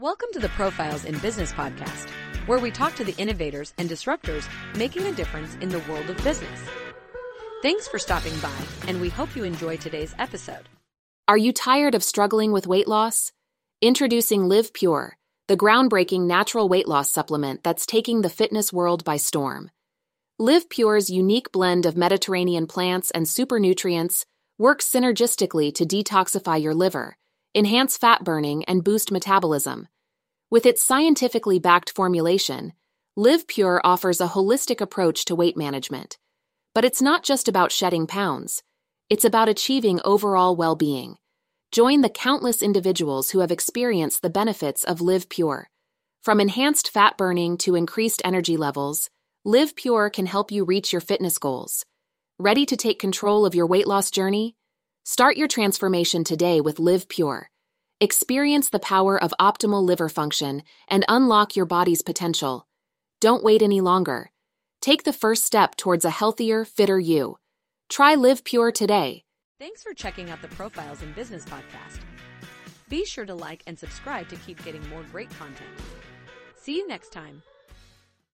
Welcome to the Profiles in Business podcast, where we talk to the innovators and disruptors making a difference in the world of business. Thanks for stopping by, and we hope you enjoy today's episode. Are you tired of struggling with weight loss? Introducing Liv Pure, the groundbreaking natural weight loss supplement that's taking the fitness world by storm. Liv Pure's unique blend of Mediterranean plants and super nutrients works synergistically to detoxify your liver enhance fat burning, and boost metabolism. With its scientifically backed formulation, Liv Pure offers a holistic approach to weight management. But it's not just about shedding pounds, it's about achieving overall well being. Join the countless individuals who have experienced the benefits of Liv Pure. From enhanced fat burning to increased energy levels, Liv Pure can help you reach your fitness goals. Ready to take control of your weight loss journey? Start your transformation today with Liv Pure. Experience the power of optimal liver function and unlock your body's potential. Don't wait any longer. Take the first step towards a healthier, fitter you. Try Liv Pure today. Thanks for checking out the Profiles in Business podcast. Be sure to like and subscribe to keep getting more great content. See you next time.